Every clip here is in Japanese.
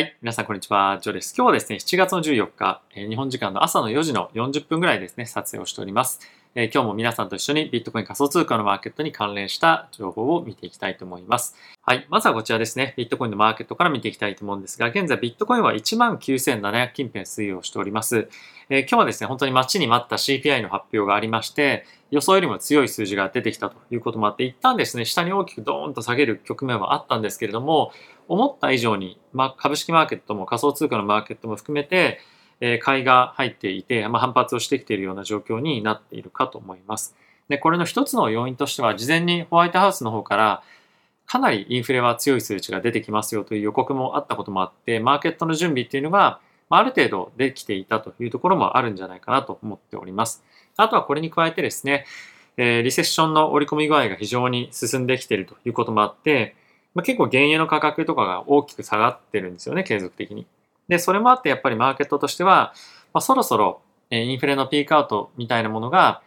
はい。皆さん、こんにちは。ジョーです。今日はですね、7月の14日、え、日本時間の朝の4時の40分ぐらいですね、撮影をしております。え、今日も皆さんと一緒にビットコイン仮想通貨のマーケットに関連した情報を見ていきたいと思います。はい。まずはこちらですね、ビットコインのマーケットから見ていきたいと思うんですが、現在ビットコインは19,700近辺推移をしております。えー、今日はですね、本当に待ちに待った CPI の発表がありまして、予想よりも強い数字が出てきたということもあって、一旦ですね、下に大きくドーンと下げる局面はあったんですけれども、思った以上に、まあ、株式マーケットも仮想通貨のマーケットも含めて、えー、買いが入っていて、まあ、反発をしてきているような状況になっているかと思います。で、これの一つの要因としては、事前にホワイトハウスの方から、かなりインフレは強い数値が出てきますよという予告もあったこともあって、マーケットの準備っていうのが、ある程度できていたというところもあるんじゃないかなと思っております。あとはこれに加えてですね、えリセッションの織り込み具合が非常に進んできているということもあって、まあ、結構原油の価格とかが大きく下がってるんですよね、継続的に。で、それもあってやっぱりマーケットとしては、まあ、そろそろインフレのピークアウトみたいなものが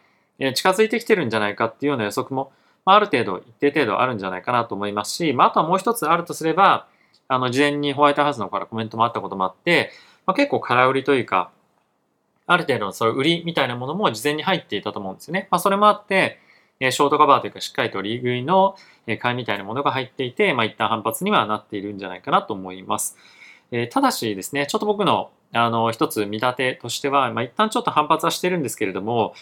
近づいてきてるんじゃないかっていうような予測も、まあ、ある程度、一定程度あるんじゃないかなと思いますし、まあ、あとはもう一つあるとすれば、あの、事前にホワイトハウスの方からコメントもあったこともあって、まあ、結構空売りというか、ある程度のその売りみたいなものも事前に入っていたと思うんですよね。まあ、それもあって、ショートカバーというかしっかりと利食いの買いみたいなものが入っていて、まあ、一旦反発にはなっているんじゃないかなと思います。えただしですね、ちょっと僕のあの一つ見立てとしては、まあ、一旦ちょっと反発はしてるんですけれども、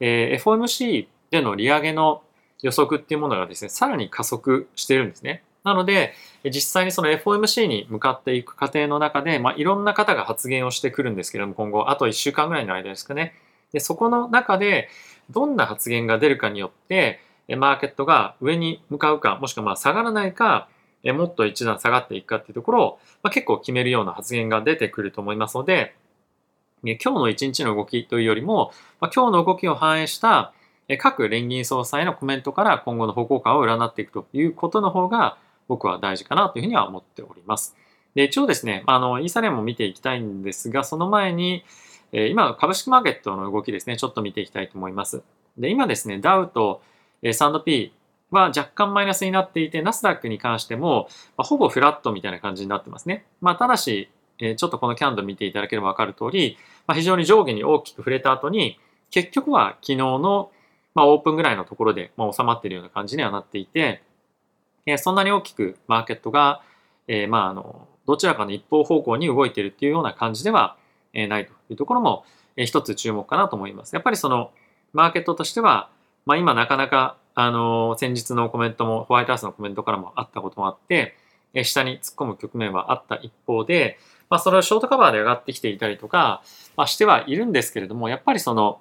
え FOMC での利上げの予測っていうものがですね、さらに加速してるんですね。なので、実際にその FOMC に向かっていく過程の中で、まあ、いろんな方が発言をしてくるんですけれども、今後、あと1週間ぐらいの間ですかね。で、そこの中で、どんな発言が出るかによって、マーケットが上に向かうか、もしくはまあ下がらないか、えもっと一段下がっていくかっていうところを、まあ、結構決めるような発言が出てくると思いますので、今日の一日の動きというよりも、まあ、今日の動きを反映した各連銀総裁のコメントから今後の方向感を占っていくということの方が僕は大事かなというふうには思っております。で、一応ですね、あの、イーサレムも見ていきたいんですが、その前に、え今、株式マーケットの動きですね、ちょっと見ていきたいと思います。で、今ですね、ダウと S&P は若干マイナスになっていて、ナスダックに関しても、ま、ほぼフラットみたいな感じになってますね。まあ、ただし、えちょっとこのキャンドル見ていただければわかる通り、まあ、非常に上下に大きく触れた後に、結局は昨日の、まあ、オープンぐらいのところで、まあ、収まっているような感じにはなっていて、えそんなに大きくマーケットが、え、まあ、あの、どちらかの一方方向に動いているっていうような感じでは、ないというところも、え一つ注目かなと思います。やっぱりその、マーケットとしては、まあ、今なかなか、あの、先日のコメントも、ホワイトハウスのコメントからもあったこともあって、え下に突っ込む局面はあった一方で、まあ、それはショートカバーで上がってきていたりとか、まあ、してはいるんですけれども、やっぱりその、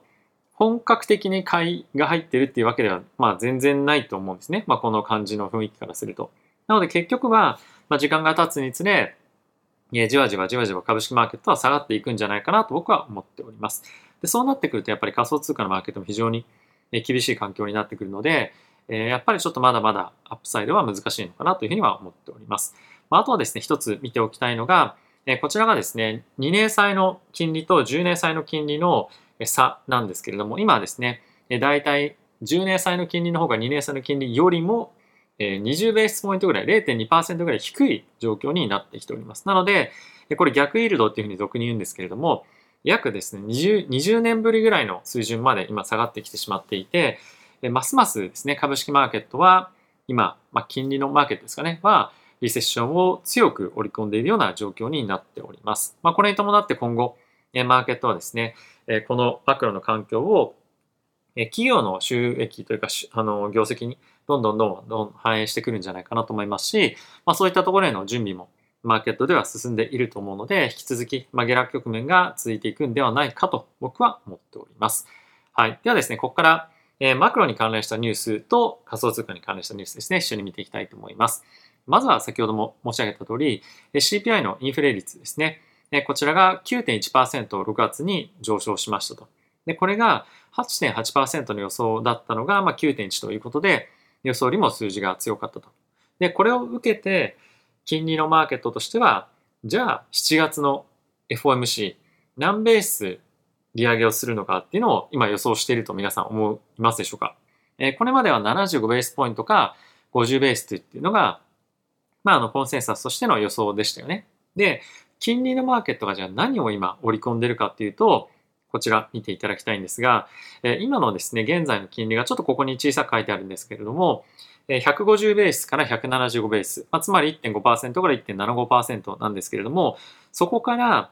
本格的に買いが入ってるっていうわけでは、まあ、全然ないと思うんですね。まあ、この感じの雰囲気からすると。なので結局は、まあ、時間が経つにつれ、じわじわじわじわ株式マーケットは下がっていくんじゃないかなと僕は思っております。でそうなってくると、やっぱり仮想通貨のマーケットも非常に厳しい環境になってくるので、えやっぱりちょっとまだまだアップサイドは難しいのかなというふうには思っております。まあ、とはですね、一つ見ておきたいのが、えこちらがですね、2年債の金利と10年債の金利の差なんですけれども、今はですね、だいたい10年債の金利の方が2年債の金利よりも20ベースポイントぐらい、0.2%ぐらい低い状況になってきております。なので、これ逆イールドっていうふうに俗に言うんですけれども、約ですね20、20年ぶりぐらいの水準まで今下がってきてしまっていて、ますますですね、株式マーケットは今、まあ、金利のマーケットですかね、は、リセッションを強く織り込んでいるような状況になっております。まあ、これに伴って今後、マーケットはですね、このマクロの環境を企業の収益というか、あの、業績にどんどんどんどん反映してくるんじゃないかなと思いますし、まあ、そういったところへの準備もマーケットでは進んでいると思うので、引き続き、まあ、下落局面が続いていくんではないかと僕は思っております。はい。ではですね、ここから、えー、マクロに関連したニュースと仮想通貨に関連したニュースですね、一緒に見ていきたいと思います。まずは先ほども申し上げた通り、CPI のインフレ率ですね。こちらが9.1%を6月に上昇しましたと。で、これが8.8%の予想だったのが、まあ、9.1ということで、予想よりも数字が強かったと。で、これを受けて、金利のマーケットとしては、じゃあ7月の FOMC、何ベース利上げをするのかっていうのを今予想していると皆さん思いますでしょうか？え、これまでは75ベースポイントか50ベースっていうのが、まあ、あの、コンセンサスとしての予想でしたよね。で、金利のマーケットがじゃあ何を今織り込んでるかっていうと、こちら見ていただきたいんですが、え今のですね、現在の金利がちょっとここに小さく書いてあるんですけれども、150ベースから175ベース、まあ、つまり1.5%から1.75%なんですけれども、そこから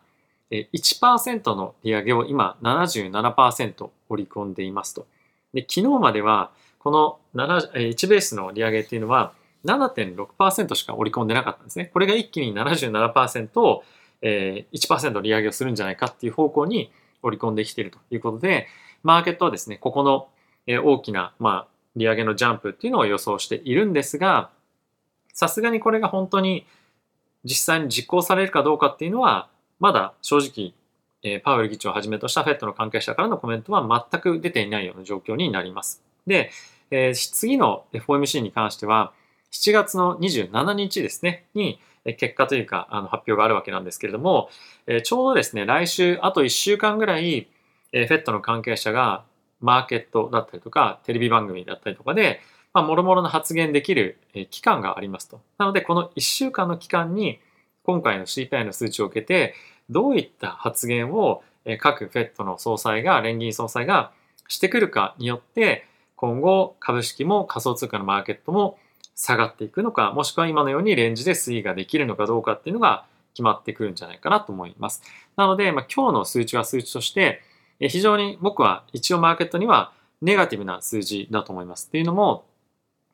1%の利上げを今77%織り込んでいますと。で昨日まではこの1ベースの利上げっていうのは7.6%しか織り込んでなかったんですね。これが一気に77%を、1%利上げをするんじゃないかっていう方向に織り込んできているということで、マーケットはですね、ここの大きな、まあ、利上げのジャンプっていうのを予想しているんですが、さすがにこれが本当に実際に実行されるかどうかっていうのは、まだ正直、えパウエル議長をはじめとした FED の関係者からのコメントは全く出ていないような状況になります。で、え、次の FOMC に関しては、7月の27日ですね、に結果というかあの発表があるわけなんですけれども、え、ちょうどですね、来週あと1週間ぐらい、えー、FED の関係者がマーケットだったりとか、テレビ番組だったりとかで、まあ、もろもろの発言できる期間がありますと。なので、この1週間の期間に、今回の CPI の数値を受けて、どういった発言を各 FED の総裁が、連銀総裁がしてくるかによって、今後株式も仮想通貨のマーケットも下がっていくのか、もしくは今のようにレンジで推移ができるのかどうかっていうのが決まってくるんじゃないかなと思います。なので、まあ、今日の数値は数値として、非常に僕は一応マーケットにはネガティブな数字だと思います。っていうのも、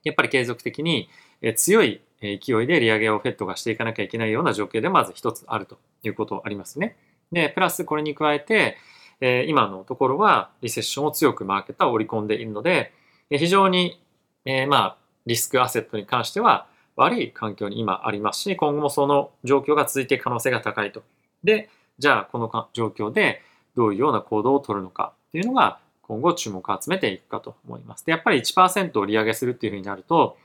やっぱり継続的に強い勢いで利上げをフェットがしていかなきゃいけないような状況でまず一つあるということありますね。で、プラスこれに加えて、今のところはリセッションを強くマーケットは織り込んでいるので、非常に、えまあ、リスクアセットに関しては悪い環境に今ありますし、今後もその状況が続いていく可能性が高いと。で、じゃあこの状況でどういうような行動を取るのかっていうのが今後注目を集めていくかと思います。で、やっぱり1%を利上げするっていうふうになると、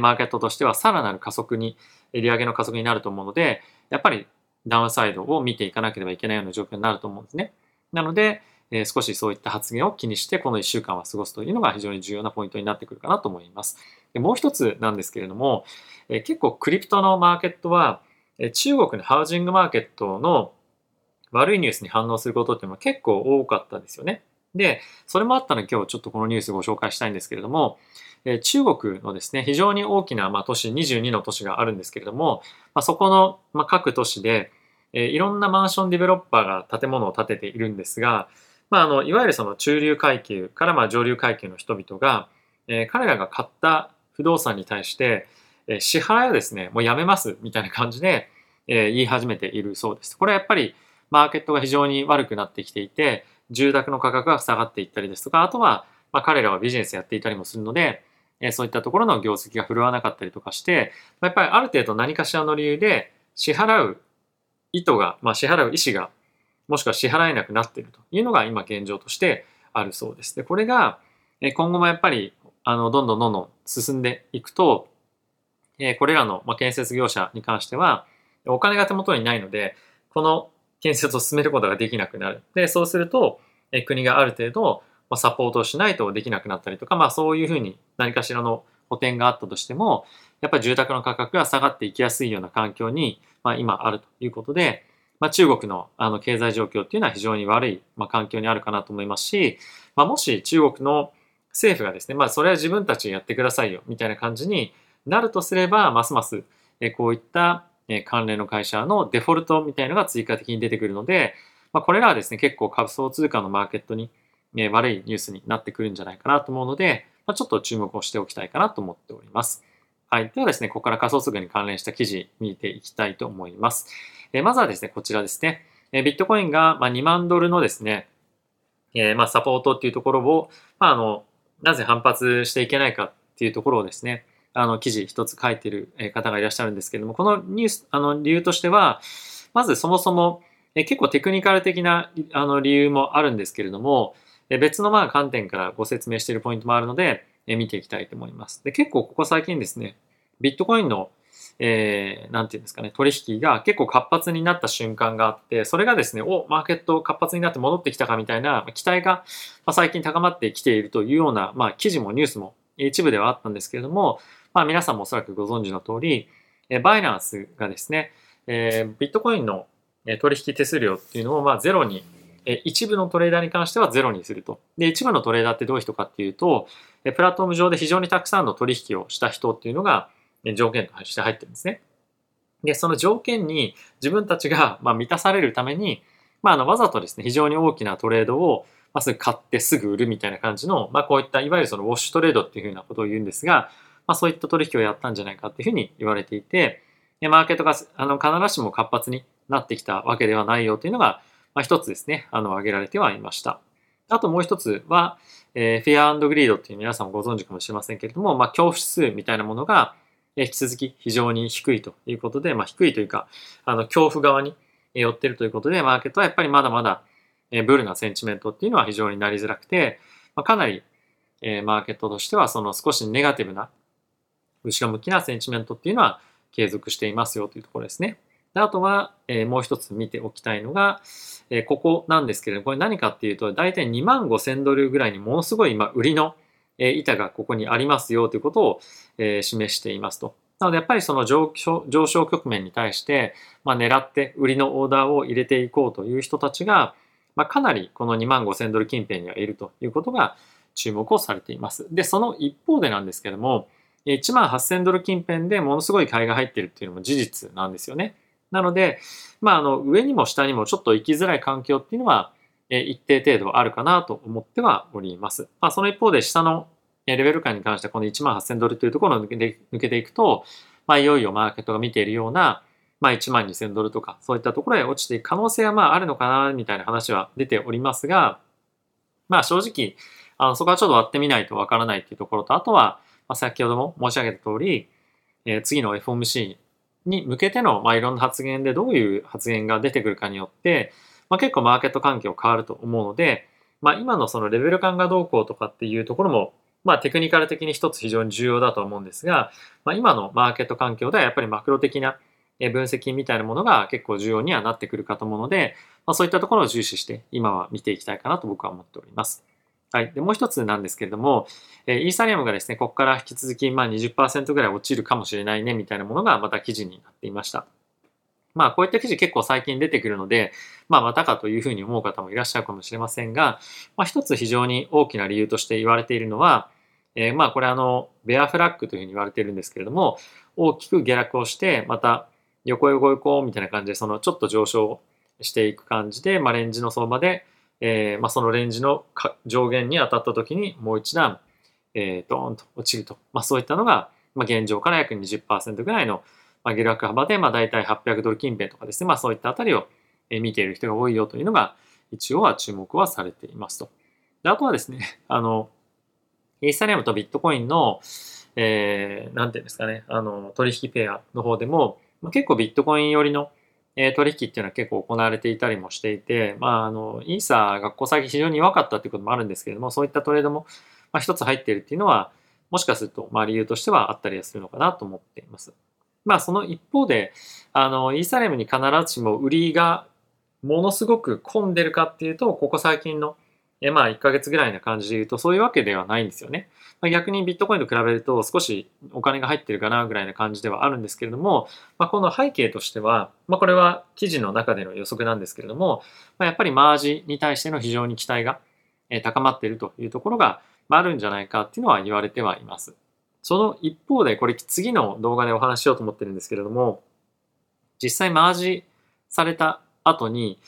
マーケットとしてはさらなる加速に、利上げの加速になると思うので、やっぱりダウンサイドを見ていかなければいけないような状況になると思うんですね。なので、え少しそういった発言を気にしてこの1週間は過ごすというのが非常に重要なポイントになってくるかなと思います。でもう一つなんですけれども、え結構クリプトのマーケットは、え中国のハウジングマーケットの悪いニュースに反応することっていうのは結構多かったですよね。で、それもあったので今日ちょっとこのニュースご紹介したいんですけれども、え中国のですね、非常に大きな、まあ、都市、22の都市があるんですけれども、まあ、そこの、まあ、各都市で、えいろんなマンションディベロッパーが建物を建てているんですが、まあ、あのいわゆるその中流階級からまあ上流階級の人々が、えー、彼らが買った不動産に対して、えー、支払いをですね、もうやめますみたいな感じで、えー、言い始めているそうです。これはやっぱりマーケットが非常に悪くなってきていて、住宅の価格が下がっていったりですとか、あとは、まあ、彼らはビジネスやっていたりもするので、えそういったところの業績が振るわなかったりとかして、やっぱりある程度何かしらの理由で支払う意図が、まあ、支払う意思が、もしくは支払えなくなっているというのが今現状としてあるそうです。で、これが今後もやっぱりあのどんどんどんどん進んでいくと、えこれらの建設業者に関してはお金が手元にないので、この建設を進めることができなくなる。で、そうすると、え国がある程度、まサポートをしないとできなくなったりとか、まあそういうふうに何かしらの補填があったとしても、やっぱり住宅の価格が下がっていきやすいような環境に、まあ、今あるということで、まあ、中国のあの経済状況っていうのは非常に悪い、まあ、環境にあるかなと思いますし、まあ、もし中国の政府がですね、まあ、それは自分たちやってくださいよみたいな感じになるとすれば、ますますこういったえ関連の会社のデフォルトみたいなのが追加的に出てくるので、まあ、これらはですね、結構仮想通貨のマーケットにえ悪いニュースになってくるんじゃないかなと思うので、まあ、ちょっと注目をしておきたいかなと思っております。はい。ではですね、ここから仮想通貨に関連した記事見ていきたいと思います。えまずはですね、こちらですね。えビットコインが、ま2万ドルのですね、えまサポートっていうところを、まあ、あの、なぜ反発していけないかっていうところをですね、あの記事一つ書いてる方がいらっしゃるんですけども、このニュース、あの理由としては、まずそもそもえ結構テクニカル的なあの理由もあるんですけれども、え別のまあ観点からご説明しているポイントもあるので、え見ていきたいと思います。で結構ここ最近ですね、ビットコインのえー、なんていうんですかね、取引が結構活発になった瞬間があって、それがですね、お、マーケット活発になって戻ってきたかみたいな期待が、最近高まってきているというような、まあ、記事もニュースも一部ではあったんですけれども、まあ、皆さんもおそらくご存知の通り、バイナンスがですね、え、ビットコインの取引手数料っていうのをまあゼロに、え一部のトレーダーに関してはゼロにすると。で、一部のトレーダーってどういう人かっていうと、プラットフォーム上で非常にたくさんの取引をした人っていうのが条件として入ってるんですね。で、その条件に自分たちがま満たされるために、まあ、あのわざとですね、非常に大きなトレードをまあ、すぐ買ってすぐ売るみたいな感じの、まあ、こういったいわゆるそのウォッシュトレードっていうふうなことを言うんですが、まあ、そういった取引をやったんじゃないかっていうふうに言われていて、マーケットがあの必ずしも活発になってきたわけではないよというのが、まあ、一つですね、あの挙げられてはいました。あともう一つは、えー、フィアグリードっていう皆さんもご存知かもしれませんけれども、まあ、恐怖指数みたいなものが、え引き続き非常に低いということで、まあ、低いというか、あの恐怖側に寄っているということで、マーケットはやっぱりまだまだえブルなセンチメントっていうのは非常になりづらくて、まあ、かなり、えマーケットとしてはその少しネガティブな後ろ向きなセンチメントっていうのは継続していますよというところですね。であとは、えもう一つ見ておきたいのが、えここなんですけれども、これ何かっていうと、大体2万5千ドルぐらいにものすごい今、売りの、え板がここにありますよということを、え示していますと。なのでやっぱりその上昇上昇局面に対して、まあ、狙って売りのオーダーを入れていこうという人たちが、まあ、かなりこの2万5000ドル近辺にはいるということが注目をされています。で、その一方でなんですけれども、1万8000ドル近辺でものすごい買いが入ってるっていうのも事実なんですよね。なので、まあ、あの、上にも下にもちょっと行きづらい環境っていうのは、え一定程度あるかなと思ってはおります。まあ、その一方で下のレベル感に関してはこの1万8000ドルというところを抜けて抜けていくと、まあ、いよいよマーケットが見ているような、まあ、1万2000ドルとか、そういったところへ落ちていく可能性はまああるのかな、みたいな話は出ておりますが、まあ正直、あのそこはちょっと割ってみないとわからないっていうところと、あとは、まあ、先ほども申し上げた通り、えー、次の FOMC に向けての、まあ、いろんな発言でどういう発言が出てくるかによって、まあ、結構マーケット環境変わると思うので、まあ、今のそのレベル感がどうこうとかっていうところも、まあ、テクニカル的に一つ非常に重要だと思うんですが、まあ、今のマーケット環境ではやっぱりマクロ的な分析みたいなものが結構重要にはなってくるかと思うので、まあ、そういったところを重視して今は見ていきたいかなと僕は思っております。はい。で、もう一つなんですけれども、えイーサリアムがですね、ここから引き続きまあ20%ぐらい落ちるかもしれないねみたいなものがまた記事になっていました。まあこういった記事結構最近出てくるので、まあまたかというふうに思う方もいらっしゃるかもしれませんが、まあ一つ非常に大きな理由として言われているのは、えー、まあこれあの、ベアフラッグというふうに言われているんですけれども、大きく下落をして、また横横横みたいな感じで、そのちょっと上昇していく感じで、まあ、レンジの相場で、えーまあ、そのレンジの上限に当たった時にもう一段、えー、ドーンと落ちると。まあ、そういったのが、まあ、現状から約20%ぐらいの、まあ、下落幅で、まあ、大体800ドル近辺とかですね、まあ、そういったあたりを見ている人が多いよというのが、一応は注目はされていますと。であとはですね、あの、イーサリアムとビットコインの、えー、なんていうんですかね、あの、取引ペアの方でも、まあ、結構ビットコイン寄りの、えー、取引っていうのは結構行われていたりもしていて、まあ、あの、イーサがここ先非常に弱かったっていうこともあるんですけれども、そういったトレードも、まあ、一つ入っているっていうのは、もしかすると、まあ、理由としてはあったりはするのかなと思っています。まあ、その一方で、あの、イーサレムに必ずしも売りがものすごく混んでるかっていうと、ここ最近のえまあ1ヶ月ぐらいな感じで言うとそういうわけではないんですよね。まあ、逆にビットコインと比べると少しお金が入ってるかなぐらいな感じではあるんですけれども、まあ、この背景としては、まあ、これは記事の中での予測なんですけれども、まあ、やっぱりマージに対しての非常に期待が高まっているというところがあるんじゃないかっていうのは言われてはいます。その一方で、これ次の動画でお話ししようと思ってるんですけれども、実際マージされた後に、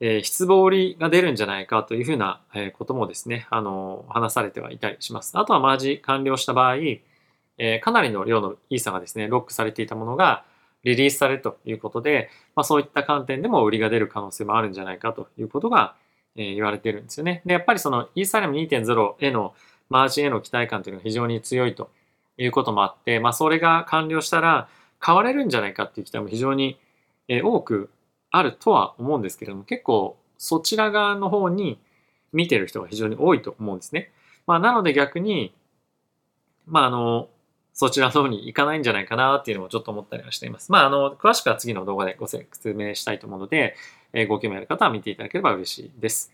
えー、失望売りが出るんじゃないかというふうなこともですね、あの、話されてはいたりします。あとはマージ完了した場合、えー、かなりの量のイーサがですね、ロックされていたものがリリースされるということで、まあ、そういった観点でも売りが出る可能性もあるんじゃないかということが、えー、言われてるんですよね。で、やっぱりそのイーサリアム2.0へのマージへの期待感というのが非常に強いということもあって、まあ、それが完了したら買われるんじゃないかっていう期待も非常に多くあるとは思うんですけれども、結構そちら側の方に見てる人が非常に多いと思うんですね。まあ、なので逆に、まあ、あの、そちらの方に行かないんじゃないかなっていうのもちょっと思ったりはしています。まあ、あの、詳しくは次の動画でご説明したいと思うので、え、ご興味ある方は見ていただければ嬉しいです。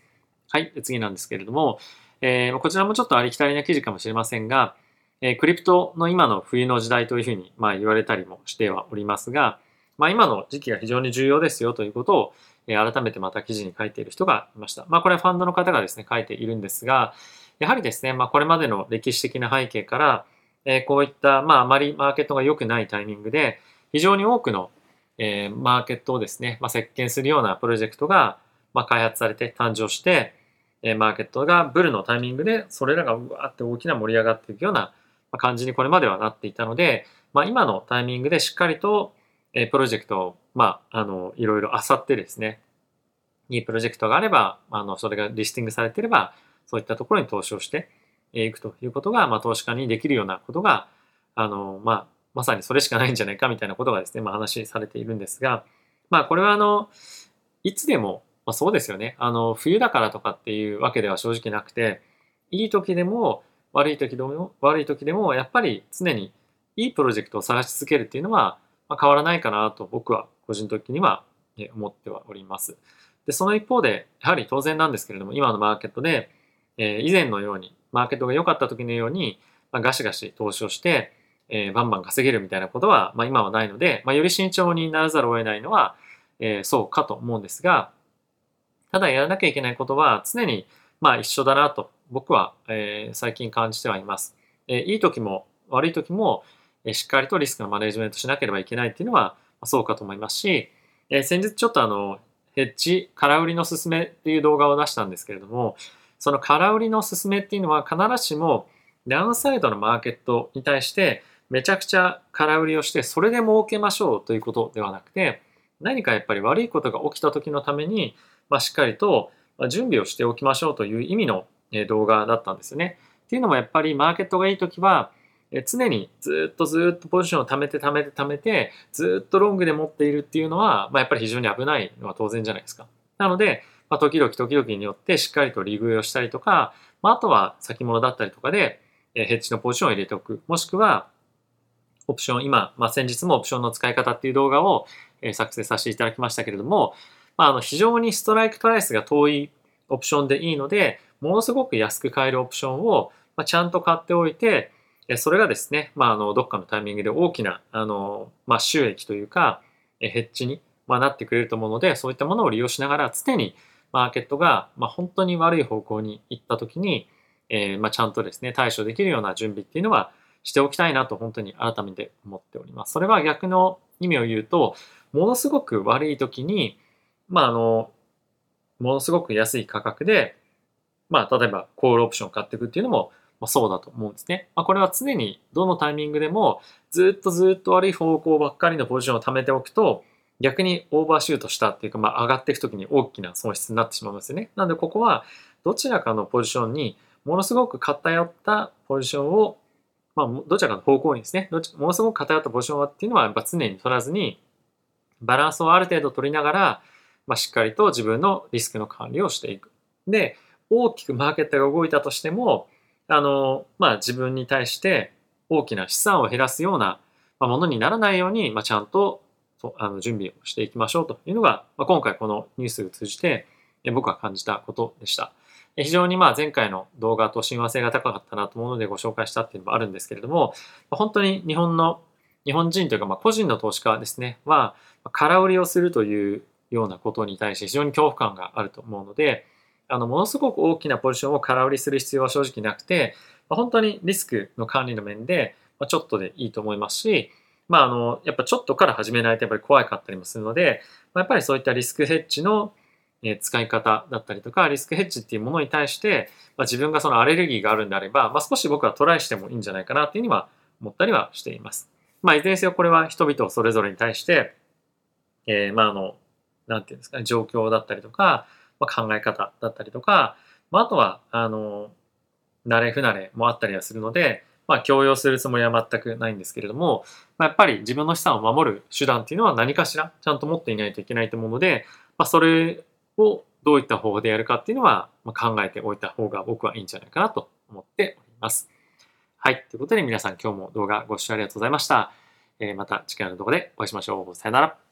はい。次なんですけれども、えー、こちらもちょっとありきたりな記事かもしれませんが、えー、クリプトの今の冬の時代というふうに、まあ、言われたりもしてはおりますが、まあ、今の時期が非常に重要ですよということを、え、改めてまた記事に書いている人がいました。まあ、これはファンドの方がですね、書いているんですが、やはりですね、まあ、これまでの歴史的な背景から、え、こういった、まあ、あまりマーケットが良くないタイミングで、非常に多くの、え、マーケットをですね、まあ、席巻するようなプロジェクトが、まあ、開発されて誕生して、え、マーケットがブルのタイミングで、それらがうわーって大きな盛り上がっていくような感じにこれまではなっていたので、まあ、今のタイミングでしっかりと、え、プロジェクトを、まあ、あの、いろいろ漁ってですね、いいプロジェクトがあれば、あの、それがリスティングされてれば、そういったところに投資をしていくということが、まあ、投資家にできるようなことが、あの、まあ、まさにそれしかないんじゃないかみたいなことがですね、まあ、話されているんですが、まあ、これはあの、いつでも、まあ、そうですよね。あの、冬だからとかっていうわけでは正直なくて、いい時でも、悪い時でも、悪い時でも、やっぱり常にいいプロジェクトを探し続けるっていうのは、まあ、変わらないかなと僕は個人的には思ってはおります。で、その一方で、やはり当然なんですけれども、今のマーケットで、えー、以前のように、マーケットが良かった時のように、まあ、ガシガシ投資をして、えー、バンバン稼げるみたいなことは、まあ、今はないので、まあ、より慎重にならざるを得ないのは、えー、そうかと思うんですが、ただやらなきゃいけないことは常に、まあ、一緒だなと僕は、えー、最近感じてはいます。えー、いい時も悪い時も、しっかりとリスクのマネジメントしなければいけないっていうのは、そうかと思いますし、え、先日ちょっとあの、ヘッジ、空売りのすすめっていう動画を出したんですけれども、その空売りのすすめっていうのは必ずしもダウンサイドのマーケットに対してめちゃくちゃ空売りをしてそれで儲けましょうということではなくて何かやっぱり悪いことが起きた時のために、ま、しっかりと準備をしておきましょうという意味の動画だったんですよね。っていうのもやっぱりマーケットがいい時は常にずっとずっとポジションを貯めて貯めて貯めてずっとロングで持っているっていうのは、まあ、やっぱり非常に危ないのは当然じゃないですか。なので、まあ、時々時々によってしっかりと利食いをしたりとか、まあ、あとは先物だったりとかで、えヘッジのポジションを入れておく。もしくは、オプション、今、まあ、先日もオプションの使い方っていう動画を、え作成させていただきましたけれども、まあ、あの非常にストライクプライスが遠いオプションでいいので、ものすごく安く買えるオプションを、ま、ちゃんと買っておいて、それがですね、まあ、あのどっかのタイミングで大きなあの、まあ、収益というか、ヘッジに、まあ、なってくれると思うので、そういったものを利用しながら常にマーケットが、まあ、本当に悪い方向に行った時に、えー、まあ、ちゃんとですね、対処できるような準備っていうのはしておきたいなと本当に改めて思っております。それは逆の意味を言うと、ものすごく悪い時に、まあ、あの、ものすごく安い価格で、まあ、例えばコールオプションを買っていくっていうのも、まあ、そうだと思うんですね。まあ、これは常にどのタイミングでもずっとずっと悪い方向ばっかりのポジションを貯めておくと、逆にオーバーシュートしたっていうか、まあ、上がっていくときに大きな損失になってしまうんですよね。なので、ここはどちらかのポジションにものすごく偏ったポジションを、まあ、どちらかの方向にですね、どちものすごく偏ったポジションはっていうのは、やっぱ常に取らずに、バランスをある程度取りながら、まあ、しっかりと自分のリスクの管理をしていく。で、大きくマーケットが動いたとしても、あの、まあ、自分に対して大きな資産を減らすようなものにならないように、まあ、ちゃんとあの準備をしていきましょうというのが、まあ、今回このニュースを通じて僕は感じたことでした。非常にまあ前回の動画と親和性が高かったなと思うのでご紹介したっていうのもあるんですけれども、本当に日本の、日本人というかまあ個人の投資家ですね、は空売りをするというようなことに対して非常に恐怖感があると思うので、あの、ものすごく大きなポジションを空売りする必要は正直なくて、本当にリスクの管理の面で、ちょっとでいいと思いますし、まあ、あの、やっぱちょっとから始めないとやっぱり怖かったりもするので、ま、やっぱりそういったリスクヘッジの使い方だったりとか、リスクヘッジっていうものに対して、まあ、自分がそのアレルギーがあるんであれば、まあ、少し僕はトライしてもいいんじゃないかなっていうには思ったりはしています。まあ、いずれにせよこれは人々それぞれに対して、えー、まあ、あの、なんていうんですかね、状況だったりとか、まあ、考え方だったりとか、まあ、あとは、あの、慣れ不慣れもあったりはするので、まあ、強要するつもりは全くないんですけれども、まあ、やっぱり自分の資産を守る手段っていうのは何かしらちゃんと持っていないといけないと思うので、まあ、それをどういった方法でやるかっていうのは、ま、考えておいた方が僕はいいんじゃないかなと思っております。はい。ということで皆さん今日も動画ご視聴ありがとうございました。えー、また次回の動画でお会いしましょう。さよなら。